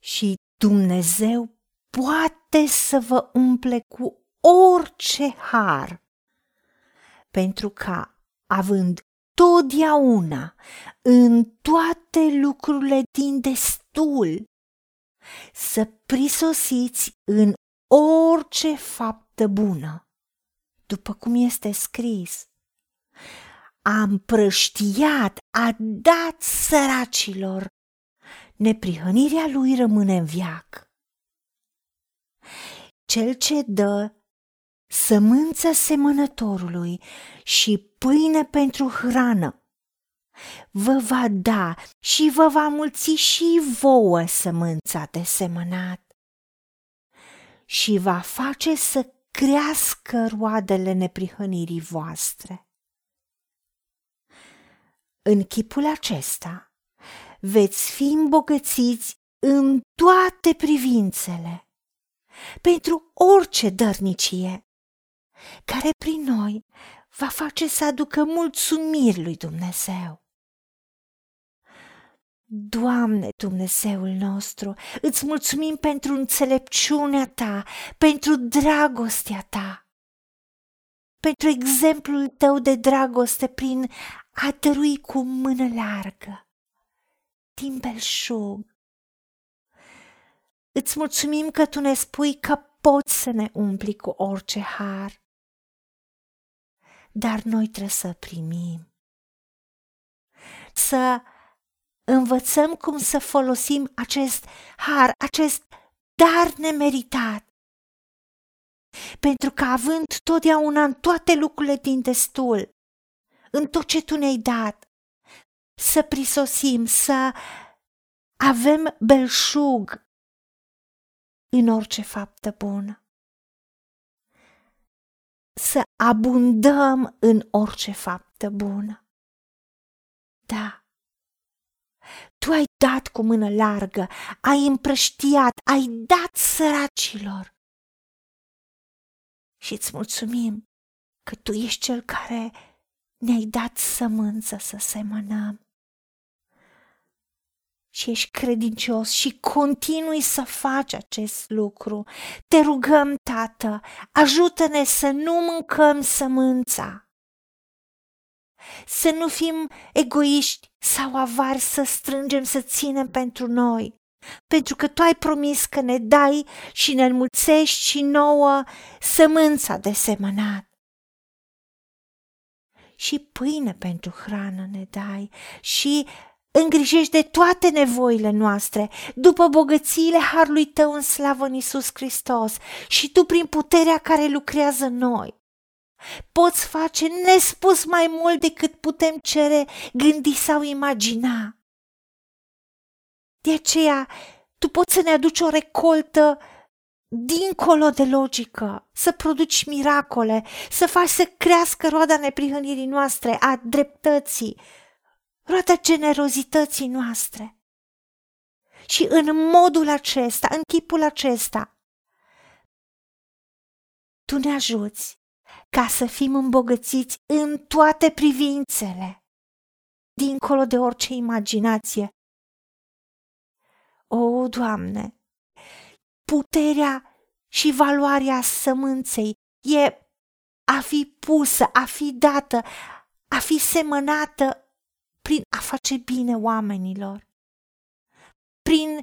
Și Dumnezeu poate să vă umple cu orice har, pentru ca, având totdeauna în toate lucrurile din destul, să prisosiți în orice faptă bună, după cum este scris. A împrăștiat, a dat săracilor, neprihănirea lui rămâne în viac. Cel ce dă sămânța semănătorului și pâine pentru hrană, vă va da și vă va mulți și vouă sămânța de semănat și va face să crească roadele neprihănirii voastre. În chipul acesta veți fi îmbogățiți în toate privințele, pentru orice dărnicie, care prin noi va face să aducă mulțumiri lui Dumnezeu. Doamne Dumnezeul nostru, îți mulțumim pentru înțelepciunea ta, pentru dragostea ta, pentru exemplul tău de dragoste prin a dărui cu mână largă, din belșug. Îți mulțumim că tu ne spui că poți să ne umpli cu orice har, dar noi trebuie să primim, să învățăm cum să folosim acest har, acest dar nemeritat. Pentru că având totdeauna în toate lucrurile din destul, în tot ce tu ne-ai dat, să prisosim, să avem belșug în orice faptă bună. Să abundăm în orice faptă bună. Da, tu ai dat cu mână largă, ai împrăștiat, ai dat săracilor. Și îți mulțumim că tu ești cel care ne-ai dat sămânță să semănăm. Și ești credincios și continui să faci acest lucru. Te rugăm, Tată, ajută-ne să nu mâncăm sămânța să nu fim egoiști sau avari să strângem, să ținem pentru noi. Pentru că tu ai promis că ne dai și ne înmulțești și nouă sămânța de semănat. Și pâine pentru hrană ne dai și îngrijești de toate nevoile noastre, după bogățiile harului tău în slavă în Iisus Hristos și tu prin puterea care lucrează în noi. Poți face nespus mai mult decât putem cere, gândi sau imagina. De aceea, tu poți să ne aduci o recoltă dincolo de logică, să produci miracole, să faci să crească roada neprihănirii noastre, a dreptății, roada generozității noastre. Și în modul acesta, în chipul acesta, tu ne ajuți ca să fim îmbogățiți în toate privințele, dincolo de orice imaginație. O, Doamne, puterea și valoarea sămânței e a fi pusă, a fi dată, a fi semănată prin a face bine oamenilor, prin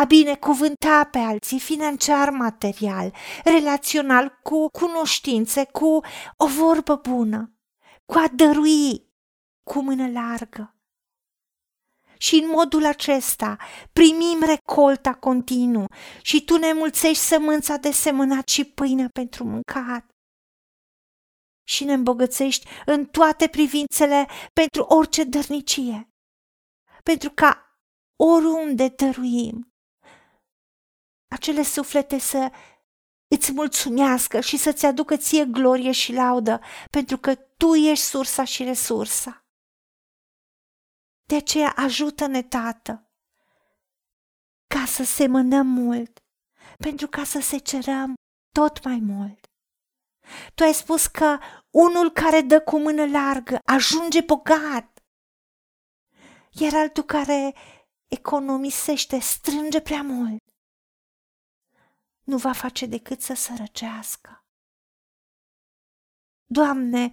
a binecuvânta pe alții financiar, material, relațional, cu cunoștințe, cu o vorbă bună, cu a dărui cu mână largă. Și în modul acesta primim recolta continuu și tu ne mulțești sămânța de semănat și pâine pentru mâncat. Și ne îmbogățești în toate privințele pentru orice dărnicie. Pentru ca oriunde dăruim, acele suflete să îți mulțumească și să-ți aducă ție glorie și laudă, pentru că tu ești sursa și resursa. De aceea ajută-ne, Tată, ca să semănăm mult, pentru ca să se cerăm tot mai mult. Tu ai spus că unul care dă cu mână largă ajunge bogat, iar altul care economisește, strânge prea mult, nu va face decât să sărăcească. Doamne,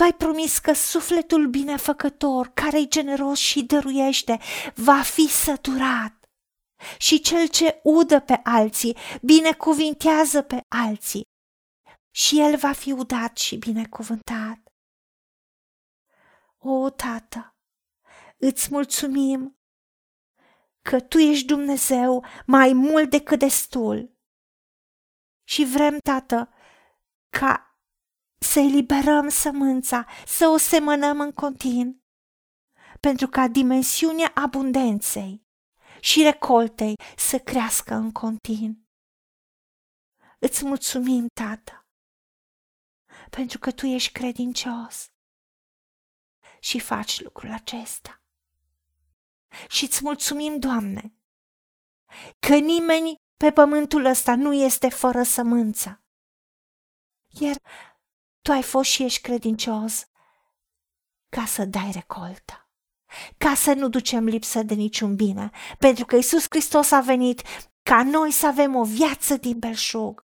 Tu ai promis că sufletul binefăcător, care e generos și dăruiește, va fi săturat. Și cel ce udă pe alții, binecuvintează pe alții. Și el va fi udat și binecuvântat. O, Tată, îți mulțumim că Tu ești Dumnezeu mai mult decât destul. Și vrem, Tată, ca să eliberăm sămânța, să o semănăm în continuu, pentru ca dimensiunea abundenței și recoltei să crească în continuu. Îți mulțumim, Tată, pentru că Tu ești credincios și faci lucrul acesta. Și îți mulțumim, Doamne, că nimeni pe pământul ăsta nu este fără sămânță. Iar Tu ai fost și ești credincios ca să dai recoltă, ca să nu ducem lipsă de niciun bine, pentru că Isus Hristos a venit ca noi să avem o viață din belșug.